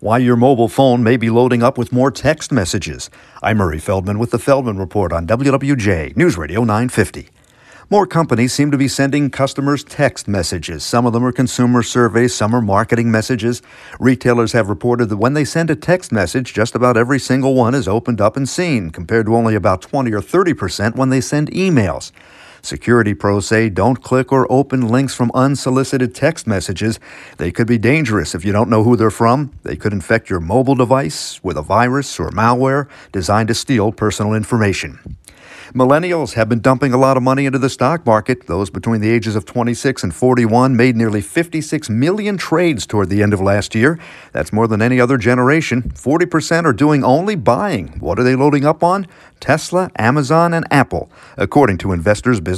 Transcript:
Why your mobile phone may be loading up with more text messages. I'm Murray Feldman with the Feldman Report on WWJ News Radio 950. More companies seem to be sending customers text messages. Some of them are consumer surveys, some are marketing messages. Retailers have reported that when they send a text message, just about every single one is opened up and seen, compared to only about 20 or 30 percent when they send emails. Security pros say don't click or open links from unsolicited text messages. They could be dangerous if you don't know who they're from. They could infect your mobile device with a virus or malware designed to steal personal information. Millennials have been dumping a lot of money into the stock market. Those between the ages of 26 and 41 made nearly 56 million trades toward the end of last year. That's more than any other generation. 40% are doing only buying. What are they loading up on? Tesla, Amazon, and Apple, according to Investors Business